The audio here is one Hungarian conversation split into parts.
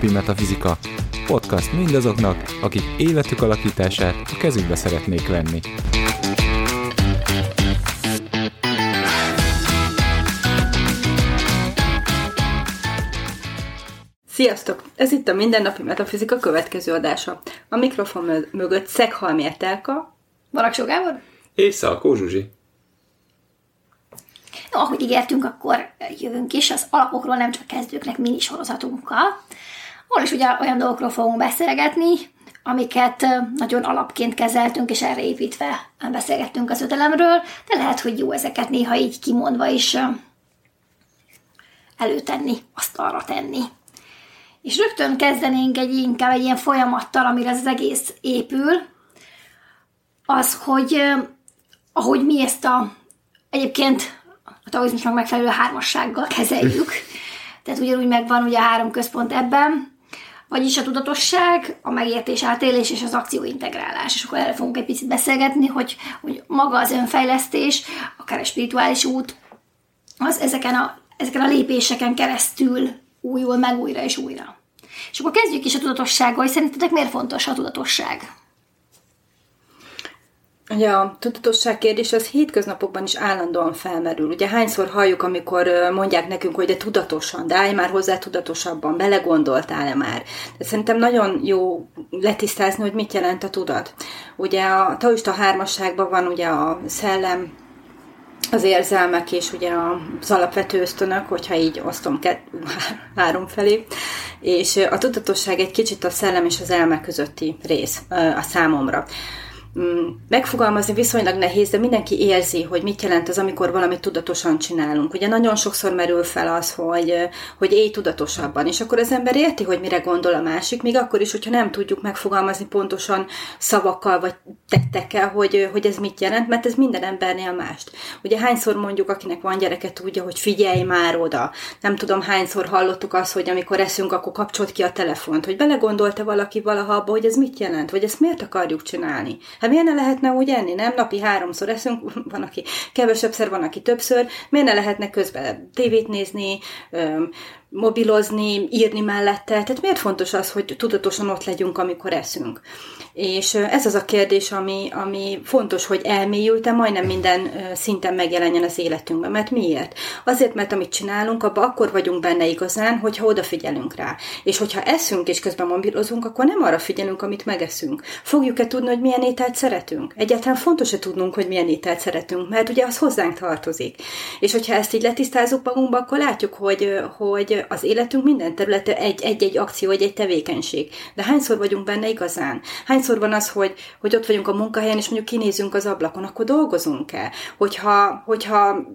Mindennapi Metafizika. Podcast mindazoknak, akik életük alakítását a kezükbe szeretnék venni. Sziasztok! Ez itt a Mindennapi Metafizika következő adása. A mikrofon mögött Szeghalmi Etelka, Baraksó Gábor? És Szalkó Zsuzsi. No, ahogy ígértünk, akkor jövünk is az alapokról nem csak kezdőknek mini sorozatunkkal, ahol is ugye olyan dolgokról fogunk beszélgetni, amiket nagyon alapként kezeltünk, és erre építve beszélgettünk az ötelemről, de lehet, hogy jó ezeket néha így kimondva is előtenni, azt arra tenni. És rögtön kezdenénk egy inkább egy ilyen folyamattal, amire az egész épül, az, hogy ahogy mi ezt a egyébként a taoizmusnak megfelelő hármassággal kezeljük. Tehát ugyanúgy megvan ugye a három központ ebben, vagyis a tudatosság, a megértés, átélés és az akcióintegrálás. És akkor erre fogunk egy picit beszélgetni, hogy, hogy maga az önfejlesztés, akár a spirituális út, az ezeken a, ezeken a lépéseken keresztül újul meg újra és újra. És akkor kezdjük is a tudatossággal, hogy szerintetek miért fontos a tudatosság? Ugye a tudatosság kérdés az hétköznapokban is állandóan felmerül. Ugye hányszor halljuk, amikor mondják nekünk, hogy de tudatosan, de állj már hozzá tudatosabban, belegondoltál-e már? De szerintem nagyon jó letisztázni, hogy mit jelent a tudat. Ugye a taoista hármasságban van ugye a szellem, az érzelmek és ugye az alapvető ösztönök, hogyha így osztom kett, három felé, és a tudatosság egy kicsit a szellem és az elme közötti rész a számomra. Mm, megfogalmazni viszonylag nehéz, de mindenki érzi, hogy mit jelent az, amikor valamit tudatosan csinálunk. Ugye nagyon sokszor merül fel az, hogy, hogy élj tudatosabban, és akkor az ember érti, hogy mire gondol a másik, még akkor is, hogyha nem tudjuk megfogalmazni pontosan szavakkal vagy tettekkel, hogy, hogy ez mit jelent, mert ez minden embernél mást. Ugye hányszor mondjuk, akinek van gyereke, tudja, hogy figyelj már oda. Nem tudom, hányszor hallottuk azt, hogy amikor eszünk, akkor kapcsolt ki a telefont, hogy belegondolta valaki valaha abba, hogy ez mit jelent, vagy ezt miért akarjuk csinálni. Hát miért ne lehetne úgy enni, nem? Napi háromszor eszünk, van, aki kevesebbszer, van, aki többször. Miért ne lehetne közben tévét nézni, mobilozni, írni mellette. Tehát miért fontos az, hogy tudatosan ott legyünk, amikor eszünk? És ez az a kérdés, ami, ami fontos, hogy elmélyülten majdnem minden szinten megjelenjen az életünkben. Mert miért? Azért, mert amit csinálunk, abban akkor vagyunk benne igazán, hogyha odafigyelünk rá. És hogyha eszünk és közben mobilozunk, akkor nem arra figyelünk, amit megeszünk. Fogjuk-e tudni, hogy milyen ételt szeretünk? Egyáltalán fontos-e tudnunk, hogy milyen ételt szeretünk? Mert ugye az hozzánk tartozik. És hogyha ezt így letisztázunk magunkba, akkor látjuk, hogy, hogy az életünk minden területe egy-egy akció, egy-egy tevékenység. De hányszor vagyunk benne igazán? Hányszor van az, hogy, hogy ott vagyunk a munkahelyen, és mondjuk kinézünk az ablakon, akkor dolgozunk-e? Hogyha, hogyha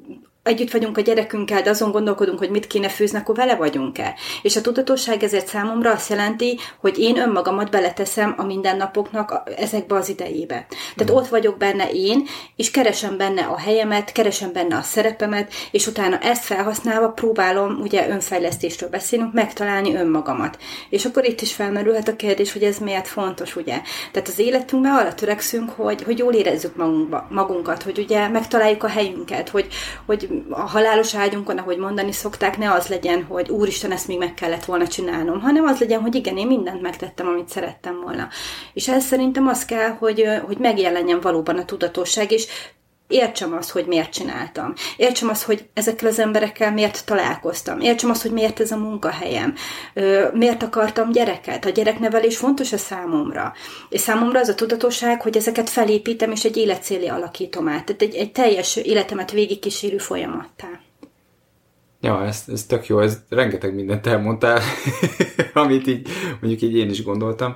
együtt vagyunk a gyerekünkkel, de azon gondolkodunk, hogy mit kéne főzni, akkor vele vagyunk-e. És a tudatosság ezért számomra azt jelenti, hogy én önmagamat beleteszem a mindennapoknak ezekbe az idejébe. Tehát mm. ott vagyok benne én, és keresem benne a helyemet, keresem benne a szerepemet, és utána ezt felhasználva próbálom, ugye önfejlesztésről beszélünk, megtalálni önmagamat. És akkor itt is felmerülhet a kérdés, hogy ez miért fontos, ugye? Tehát az életünkben arra törekszünk, hogy, hogy jól érezzük magunkba, magunkat, hogy ugye megtaláljuk a helyünket, hogy, hogy a halálos ágyunkon, ahogy mondani szokták, ne az legyen, hogy úristen, ezt még meg kellett volna csinálnom, hanem az legyen, hogy igen, én mindent megtettem, amit szerettem volna. És ez szerintem az kell, hogy, hogy megjelenjen valóban a tudatosság, és értsem azt, hogy miért csináltam. Értsem azt, hogy ezekkel az emberekkel miért találkoztam. Értsem azt, hogy miért ez a munkahelyem. Miért akartam gyereket. A gyereknevelés fontos a számomra. És számomra az a tudatosság, hogy ezeket felépítem, és egy életcélé alakítom át. Tehát egy, egy teljes életemet végigkísérő folyamattá. Ja, ez, ez tök jó, ez rengeteg mindent elmondtál, amit így mondjuk így én is gondoltam.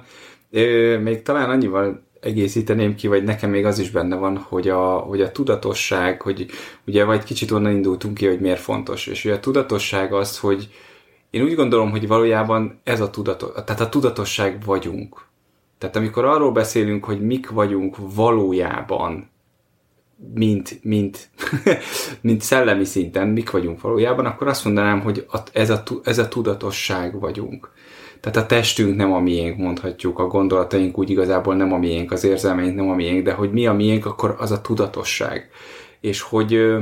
Még talán annyival egészíteném ki, vagy nekem még az is benne van, hogy a, hogy a tudatosság, hogy ugye vagy kicsit onnan indultunk ki, hogy miért fontos, és ugye a tudatosság az, hogy én úgy gondolom, hogy valójában ez a tudatos, tehát a tudatosság vagyunk. Tehát amikor arról beszélünk, hogy mik vagyunk valójában, mint, mint, mint szellemi szinten, mik vagyunk valójában, akkor azt mondanám, hogy ez a, ez a tudatosság vagyunk. Tehát a testünk nem a miénk, mondhatjuk, a gondolataink úgy igazából nem a miénk, az érzelmeink nem a miénk, de hogy mi a miénk, akkor az a tudatosság. És hogy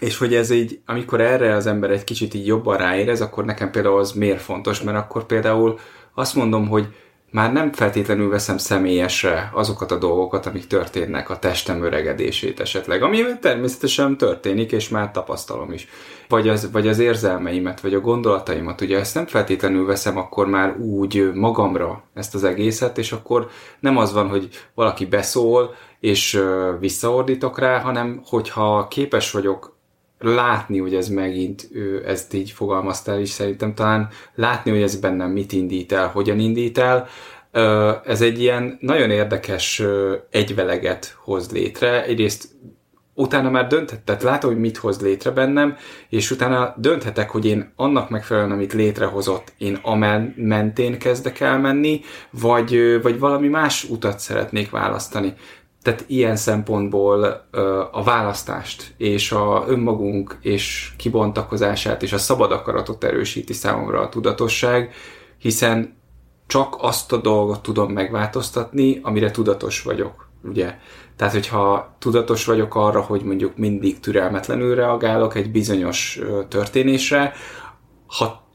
és hogy ez így, amikor erre az ember egy kicsit így jobban ráérez, akkor nekem például az miért fontos, mert akkor például azt mondom, hogy már nem feltétlenül veszem személyesre azokat a dolgokat, amik történnek, a testem öregedését esetleg, ami természetesen történik, és már tapasztalom is. Vagy az, vagy az érzelmeimet, vagy a gondolataimat, ugye ezt nem feltétlenül veszem akkor már úgy magamra ezt az egészet, és akkor nem az van, hogy valaki beszól, és visszaordítok rá, hanem hogyha képes vagyok látni, hogy ez megint, ő ezt így fogalmaztál is szerintem, talán látni, hogy ez bennem mit indít el, hogyan indít el, ez egy ilyen nagyon érdekes egyveleget hoz létre. Egyrészt utána már dönthet, tehát látom, hogy mit hoz létre bennem, és utána dönthetek, hogy én annak megfelelően, amit létrehozott, én amen mentén kezdek el menni, vagy, vagy valami más utat szeretnék választani. Tehát ilyen szempontból a választást és a önmagunk és kibontakozását és a szabad akaratot erősíti számomra a tudatosság, hiszen csak azt a dolgot tudom megváltoztatni, amire tudatos vagyok, ugye? Tehát, hogyha tudatos vagyok arra, hogy mondjuk mindig türelmetlenül reagálok egy bizonyos történésre, ha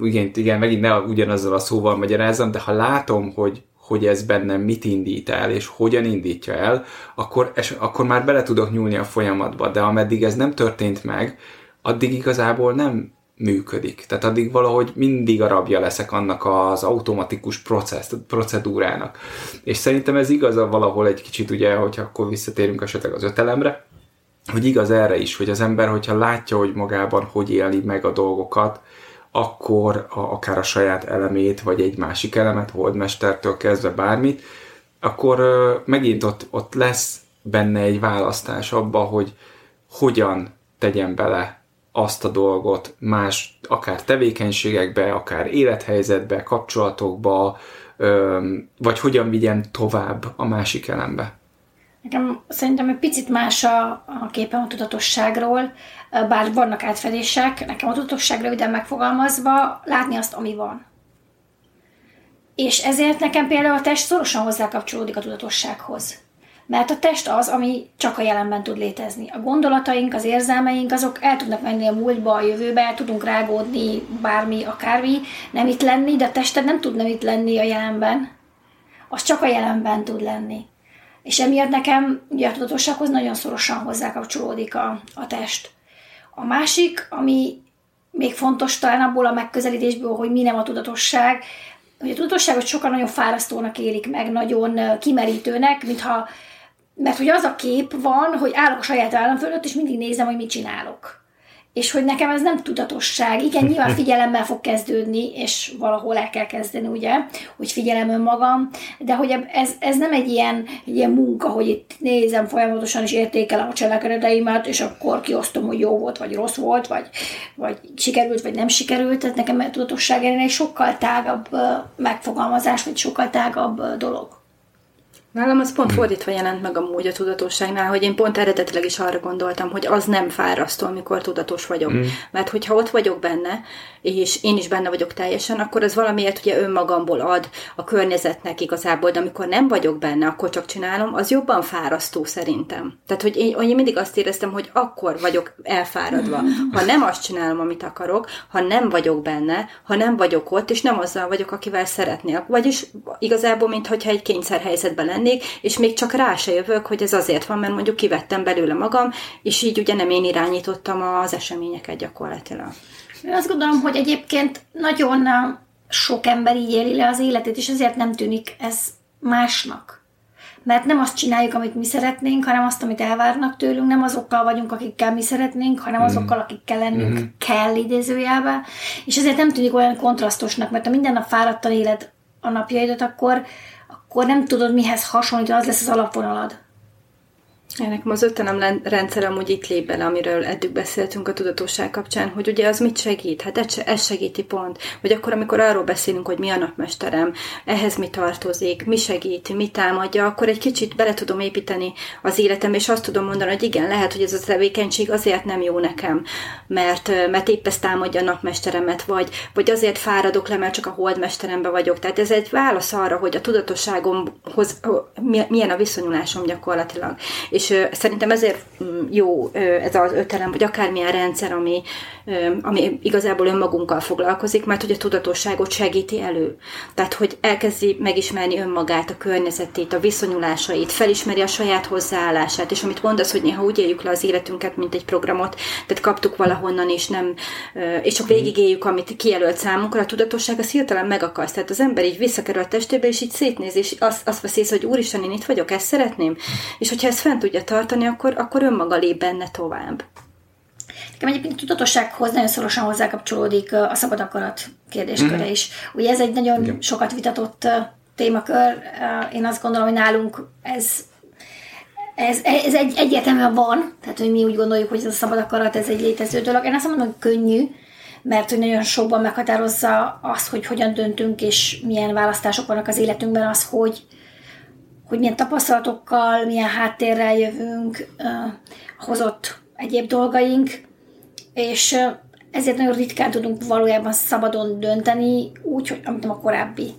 igen, igen, megint ne ugyanazzal a szóval magyarázom, de ha látom, hogy hogy ez bennem mit indít el, és hogyan indítja el, akkor, es, akkor már bele tudok nyúlni a folyamatba, de ameddig ez nem történt meg, addig igazából nem működik. Tehát addig valahogy mindig a rabja leszek annak az automatikus processz, procedúrának. És szerintem ez igaz valahol egy kicsit, ugye, hogyha akkor visszatérünk esetleg az ötelemre, hogy igaz erre is, hogy az ember, hogyha látja, hogy magában hogy éli meg a dolgokat, akkor a, akár a saját elemét, vagy egy másik elemet, holdmestertől kezdve bármit, akkor ö, megint ott, ott lesz benne egy választás abba, hogy hogyan tegyen bele azt a dolgot más, akár tevékenységekbe, akár élethelyzetbe, kapcsolatokba, ö, vagy hogyan vigyen tovább a másik elembe. Nekem szerintem egy picit más a, a képem a tudatosságról, bár vannak átfedések, nekem a tudatosság röviden megfogalmazva, látni azt, ami van. És ezért nekem például a test szorosan hozzá kapcsolódik a tudatossághoz. Mert a test az, ami csak a jelenben tud létezni. A gondolataink, az érzelmeink, azok el tudnak menni a múltba, a jövőbe, el tudunk rágódni, bármi, akármi, nem itt lenni, de a tested nem tud nem itt lenni a jelenben. Az csak a jelenben tud lenni. És emiatt nekem ugye a tudatossághoz nagyon szorosan hozzákapcsolódik a, a test. A másik, ami még fontos talán abból a megközelítésből, hogy mi nem a tudatosság, hogy a tudatosságot sokan nagyon fárasztónak élik meg, nagyon kimerítőnek, mintha, mert hogy az a kép van, hogy állok a saját állam fölött, és mindig nézem, hogy mit csinálok és hogy nekem ez nem tudatosság. Igen, nyilván figyelemmel fog kezdődni, és valahol el kell kezdeni, ugye, hogy figyelem önmagam, de hogy ez, ez nem egy ilyen, egy ilyen munka, hogy itt nézem folyamatosan, és értékelem a cselekedeteimet, és akkor kiosztom, hogy jó volt, vagy rossz volt, vagy, vagy sikerült, vagy nem sikerült. Tehát nekem a tudatosság egy sokkal tágabb megfogalmazás, vagy sokkal tágabb dolog. Nálam az pont fordítva jelent meg amúgy a tudatosságnál, hogy én pont eredetileg is arra gondoltam, hogy az nem fárasztó, amikor tudatos vagyok. Mm. Mert hogyha ott vagyok benne, és én is benne vagyok teljesen, akkor az valamiért ugye önmagamból ad a környezetnek igazából, de amikor nem vagyok benne, akkor csak csinálom, az jobban fárasztó szerintem. Tehát, hogy én, én mindig azt éreztem, hogy akkor vagyok elfáradva. Ha nem azt csinálom, amit akarok, ha nem vagyok benne, ha nem vagyok ott, és nem azzal vagyok, akivel szeretnék. Vagyis igazából, mintha egy kényszerhelyzetben lenne, lennék, és még csak rá se jövök, hogy ez azért van, mert mondjuk kivettem belőle magam, és így ugye nem én irányítottam az eseményeket gyakorlatilag. Én azt gondolom, hogy egyébként nagyon sok ember így éli le az életét, és ezért nem tűnik ez másnak. Mert nem azt csináljuk, amit mi szeretnénk, hanem azt, amit elvárnak tőlünk, nem azokkal vagyunk, akikkel mi szeretnénk, hanem mm. azokkal, akikkel lennünk mm. kell idézőjelbe. És ezért nem tűnik olyan kontrasztosnak, mert ha minden nap fáradtan éled a napjaidat, akkor akkor nem tudod mihez hasonlítani, az lesz az alapvonalad. Nekem az öttenem rendszer amúgy itt lép bele, amiről eddig beszéltünk a tudatosság kapcsán, hogy ugye az mit segít? Hát ez, ez segíti pont, hogy akkor, amikor arról beszélünk, hogy mi a napmesterem, ehhez mi tartozik, mi segít, mi támadja, akkor egy kicsit bele tudom építeni az életem, és azt tudom mondani, hogy igen, lehet, hogy ez a tevékenység azért nem jó nekem, mert, mert épp ezt támadja a napmesteremet, vagy, vagy azért fáradok le, mert csak a holdmesterembe vagyok. Tehát ez egy válasz arra, hogy a tudatosságomhoz milyen a viszonyulásom gyakorlatilag. És És szerintem ezért mm, jó ez az ötelem, vagy akármilyen rendszer, ami, ami igazából önmagunkkal foglalkozik, mert hogy a tudatosságot segíti elő. Tehát, hogy elkezdi megismerni önmagát, a környezetét, a viszonyulásait, felismeri a saját hozzáállását, és amit mondasz, hogy néha úgy éljük le az életünket, mint egy programot, tehát kaptuk valahonnan, és nem, és csak végigéljük, amit kijelölt számunkra, a tudatosság az hirtelen megakaszt. Tehát az ember így visszakerül a testébe, és így szétnéz, és azt, azt veszi hogy úristen, én itt vagyok, ezt szeretném. És hogyha ezt fent tudja tartani, akkor, akkor önmaga lép benne tovább. Nekem egyébként a tudatossághoz nagyon szorosan hozzákapcsolódik a szabad akarat kérdésköre mm-hmm. is. Ugye ez egy nagyon Igen. sokat vitatott témakör. Én azt gondolom, hogy nálunk ez ez, ez egy, egyértelműen van, tehát hogy mi úgy gondoljuk, hogy ez a szabad akarat, ez egy létező dolog. Én azt mondom, hogy könnyű, mert hogy nagyon sokban meghatározza azt, hogy hogyan döntünk, és milyen választások vannak az életünkben, az, hogy, hogy milyen tapasztalatokkal, milyen háttérrel jövünk, hozott egyéb dolgaink, és ezért nagyon ritkán tudunk valójában szabadon dönteni, úgy, hogy amit a korábbi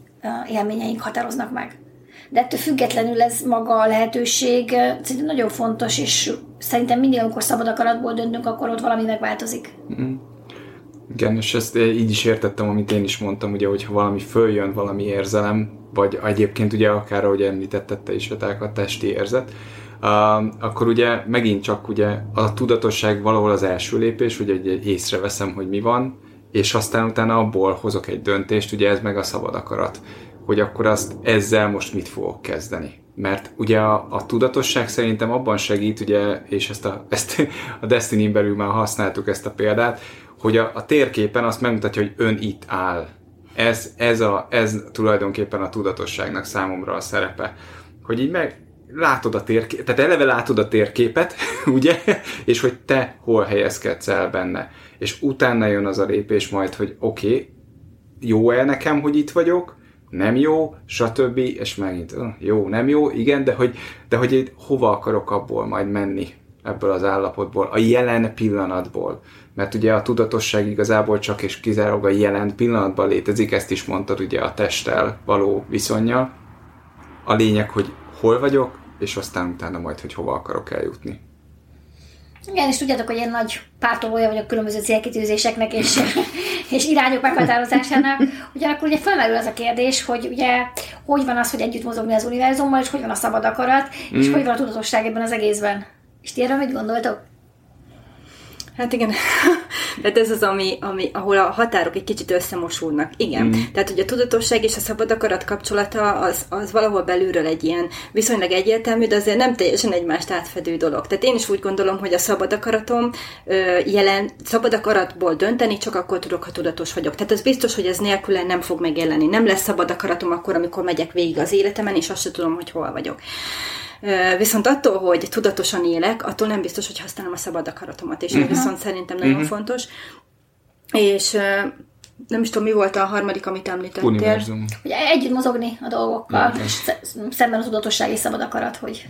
élményeink határoznak meg. De ettől függetlenül ez maga a lehetőség szerintem nagyon fontos, és szerintem mindig, amikor szabad akaratból döntünk, akkor ott valami megváltozik. Mm. Igen, és ezt így is értettem, amit én is mondtam, ugye, hogyha valami följön, valami érzelem, vagy egyébként ugye akár, ahogy említettette is, a testi érzet, uh, akkor ugye megint csak ugye a tudatosság valahol az első lépés, ugye egy észreveszem, hogy mi van, és aztán utána abból hozok egy döntést, ugye ez meg a szabad akarat, hogy akkor azt ezzel most mit fogok kezdeni. Mert ugye a, a tudatosság szerintem abban segít, ugye, és ezt a, ezt a Destiny-n belül már használtuk ezt a példát, hogy a, a térképen azt megmutatja, hogy ön itt áll. Ez, ez, a, ez tulajdonképpen a tudatosságnak számomra a szerepe. Hogy így meg látod a térképet, tehát eleve látod a térképet, ugye, és hogy te hol helyezkedsz el benne. És utána jön az a lépés majd, hogy oké, okay, jó-e nekem, hogy itt vagyok, nem jó, stb. És megint jó, nem jó, igen, de hogy, de hogy hova akarok abból majd menni ebből az állapotból, a jelen pillanatból mert ugye a tudatosság igazából csak és kizárólag a jelen pillanatban létezik, ezt is mondtad ugye a testtel való viszonyjal. A lényeg, hogy hol vagyok, és aztán utána majd, hogy hova akarok eljutni. Igen, és tudjátok, hogy én nagy pártolója vagyok különböző célkitűzéseknek és, és irányok meghatározásának. Ugyanakkor ugye felmerül az a kérdés, hogy ugye hogy van az, hogy együtt mozogni az univerzummal, és hogy van a szabad akarat, mm. és hogy van a tudatosság ebben az egészben. És ti erről mit gondoltok? Hát igen, tehát ez az, ami, ami, ahol a határok egy kicsit összemosulnak. Igen, mm. tehát hogy a tudatosság és a szabad akarat kapcsolata az, az valahol belülről egy ilyen viszonylag egyértelmű, de azért nem teljesen egymást átfedő dolog. Tehát én is úgy gondolom, hogy a szabad akaratom jelen, szabad akaratból dönteni, csak akkor tudok, ha tudatos vagyok. Tehát az biztos, hogy ez nélküle nem fog megjelenni. Nem lesz szabad akaratom akkor, amikor megyek végig az életemen, és azt sem tudom, hogy hol vagyok. Viszont attól, hogy tudatosan élek, attól nem biztos, hogy használom a szabad akaratomat, és uh-huh. viszont szerintem nagyon uh-huh. fontos. És nem is tudom, mi volt a harmadik, amit említettél. Univerzum. Ugye együtt mozogni a dolgokkal, uh-huh. és szemben a tudatosság és szabad akarat, hogy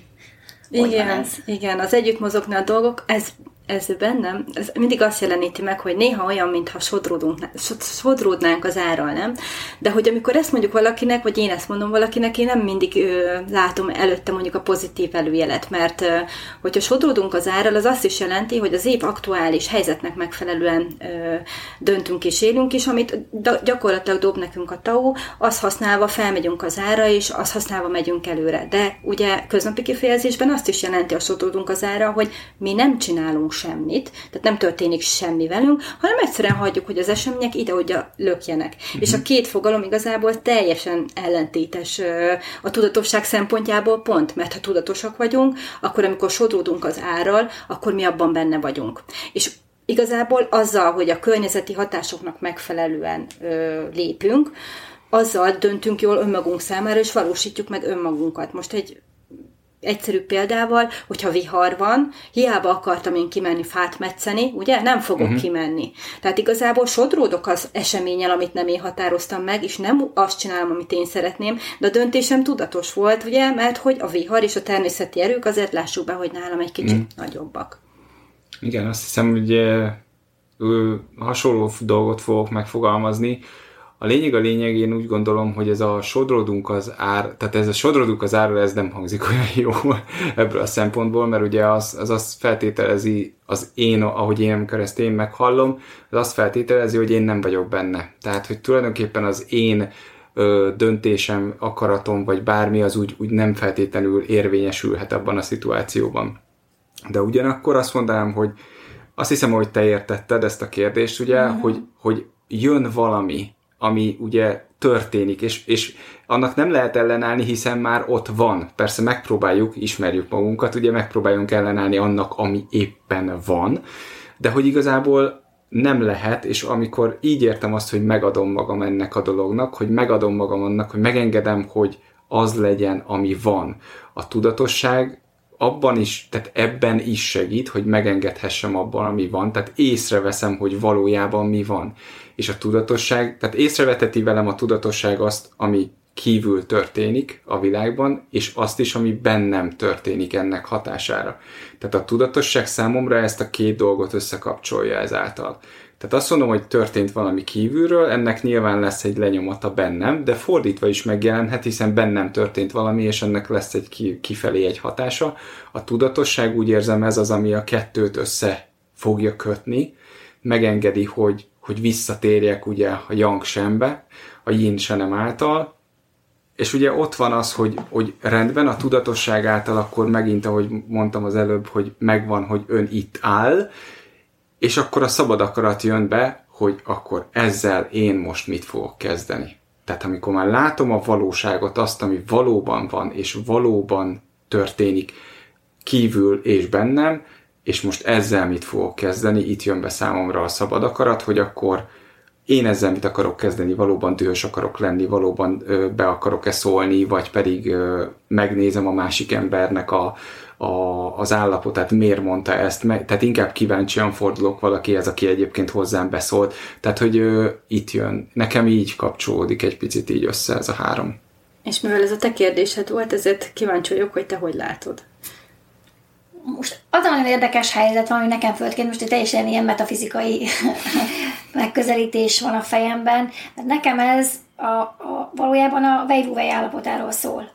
igen, igen, az együtt mozogni a dolgok, ez ez bennem, ez mindig azt jeleníti meg, hogy néha olyan, mintha sodródunk, sodródnánk az árral, nem? De hogy amikor ezt mondjuk valakinek, vagy én ezt mondom valakinek, én nem mindig ö, látom előtte mondjuk a pozitív előjelet, mert ö, hogyha sodródunk az árral, az azt is jelenti, hogy az épp aktuális helyzetnek megfelelően ö, döntünk és élünk, és amit gyakorlatilag dob nekünk a TAO, azt használva felmegyünk az ára, és azt használva megyünk előre. De ugye köznapi kifejezésben azt is jelenti, hogy sodródunk az ára, hogy mi nem csinálunk semmit, tehát nem történik semmi velünk, hanem egyszerűen hagyjuk, hogy az események ide-oda lökjenek. Uh-huh. És a két fogalom igazából teljesen ellentétes a tudatosság szempontjából pont, mert ha tudatosak vagyunk, akkor amikor sodródunk az árral, akkor mi abban benne vagyunk. És igazából azzal, hogy a környezeti hatásoknak megfelelően ö, lépünk, azzal döntünk jól önmagunk számára, és valósítjuk meg önmagunkat. Most egy egyszerű példával, hogyha vihar van, hiába akartam én kimenni fát metszeni, ugye, nem fogok uh-huh. kimenni. Tehát igazából sodródok az eseményel, amit nem én határoztam meg, és nem azt csinálom, amit én szeretném, de a döntésem tudatos volt, ugye, mert hogy a vihar és a természeti erők azért lássuk be, hogy nálam egy kicsit uh-huh. nagyobbak. Igen, azt hiszem, hogy hasonló dolgot fogok megfogalmazni, a lényeg a lényeg, én úgy gondolom, hogy ez a sodrodunk az ár, tehát ez a sodrodunk az árra, ez nem hangzik olyan jó ebből a szempontból, mert ugye az, az azt feltételezi, az én, ahogy én, amikor ezt én meghallom, az azt feltételezi, hogy én nem vagyok benne. Tehát, hogy tulajdonképpen az én ö, döntésem, akaratom, vagy bármi az úgy, úgy nem feltétlenül érvényesülhet abban a szituációban. De ugyanakkor azt mondanám, hogy azt hiszem, hogy te értetted ezt a kérdést, ugye, mm-hmm. hogy, hogy jön valami, ami ugye történik, és, és annak nem lehet ellenállni, hiszen már ott van. Persze megpróbáljuk, ismerjük magunkat, ugye megpróbáljunk ellenállni annak, ami éppen van, de hogy igazából nem lehet, és amikor így értem azt, hogy megadom magam ennek a dolognak, hogy megadom magam annak, hogy megengedem, hogy az legyen, ami van. A tudatosság abban is, tehát ebben is segít, hogy megengedhessem abban, ami van, tehát észreveszem, hogy valójában mi van. És a tudatosság, tehát észreveteti velem a tudatosság azt, ami kívül történik a világban, és azt is, ami bennem történik ennek hatására. Tehát a tudatosság számomra ezt a két dolgot összekapcsolja ezáltal. Tehát azt mondom, hogy történt valami kívülről, ennek nyilván lesz egy lenyomata bennem, de fordítva is megjelenhet, hiszen bennem történt valami, és ennek lesz egy kifelé egy hatása. A tudatosság úgy érzem ez az, ami a kettőt össze fogja kötni, megengedi, hogy, hogy visszatérjek ugye a yang sembe, a yin senem által, és ugye ott van az, hogy, hogy rendben a tudatosság által akkor megint, ahogy mondtam az előbb, hogy megvan, hogy ön itt áll, és akkor a szabad akarat jön be, hogy akkor ezzel én most mit fogok kezdeni. Tehát amikor már látom a valóságot, azt, ami valóban van, és valóban történik kívül és bennem, és most ezzel mit fogok kezdeni, itt jön be számomra a szabad akarat, hogy akkor én ezzel mit akarok kezdeni, valóban dühös akarok lenni, valóban ö, be akarok-e szólni, vagy pedig ö, megnézem a másik embernek a, a, az állapotát, miért mondta ezt, meg, tehát inkább kíváncsian fordulok valakihez, aki egyébként hozzám beszólt, tehát hogy ö, itt jön. Nekem így kapcsolódik egy picit így össze ez a három. És mivel ez a te kérdésed volt, ezért kíváncsi vagyok, hogy te hogy látod. Most az a nagyon érdekes helyzet van, ami nekem földként most egy teljesen ilyen metafizikai megközelítés van a fejemben, mert nekem ez a, a, valójában a vejvúvej állapotáról szól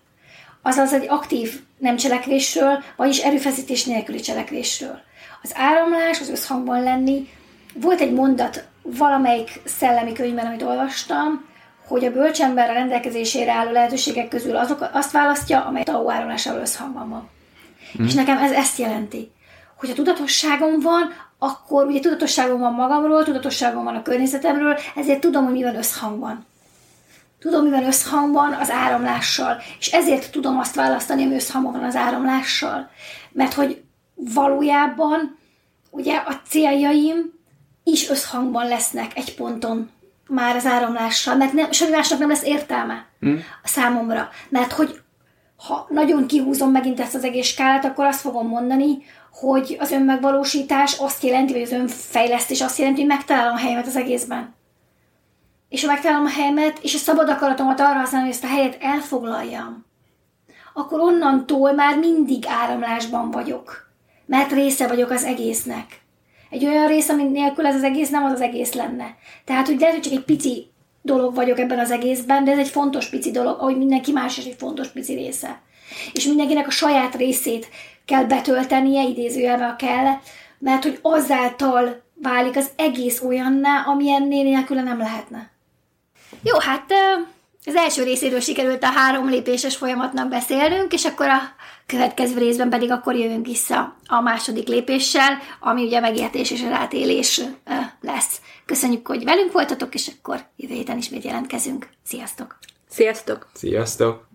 azaz egy aktív nem cselekvésről, vagyis erőfeszítés nélküli cselekvésről. Az áramlás, az összhangban lenni, volt egy mondat valamelyik szellemi könyvben, amit olvastam, hogy a bölcsember a rendelkezésére álló lehetőségek közül azok, azt választja, amely a áramlásával összhangban van. Mm. És nekem ez ezt jelenti, hogy a tudatosságom van, akkor ugye tudatosságom van magamról, tudatosságom van a környezetemről, ezért tudom, hogy mi van összhangban. Tudom, mivel összhangban az áramlással, és ezért tudom azt választani, ami összhangban van az áramlással. Mert hogy valójában ugye a céljaim is összhangban lesznek egy ponton már az áramlással, mert nem, semmi másnak nem lesz értelme hmm. a számomra. Mert hogy ha nagyon kihúzom megint ezt az egész skálát, akkor azt fogom mondani, hogy az önmegvalósítás azt jelenti, vagy az önfejlesztés azt jelenti, hogy megtalálom a helyemet az egészben és ha megtalálom a helyemet, és a szabad akaratomat arra használom, hogy ezt a helyet elfoglaljam, akkor onnantól már mindig áramlásban vagyok, mert része vagyok az egésznek. Egy olyan rész, ami nélkül ez az egész nem az az egész lenne. Tehát, hogy lehet, hogy csak egy pici dolog vagyok ebben az egészben, de ez egy fontos pici dolog, ahogy mindenki más is egy fontos pici része. És mindenkinek a saját részét kell betöltenie, idézőjelve a kell, mert hogy azáltal válik az egész olyanná, amilyennél nélküle nem lehetne. Jó, hát az első részéről sikerült a három lépéses folyamatnak beszélnünk, és akkor a következő részben pedig akkor jövünk vissza a második lépéssel, ami ugye megértés és rátélés lesz. Köszönjük, hogy velünk voltatok, és akkor jövő héten ismét jelentkezünk. Sziasztok! Sziasztok! Sziasztok!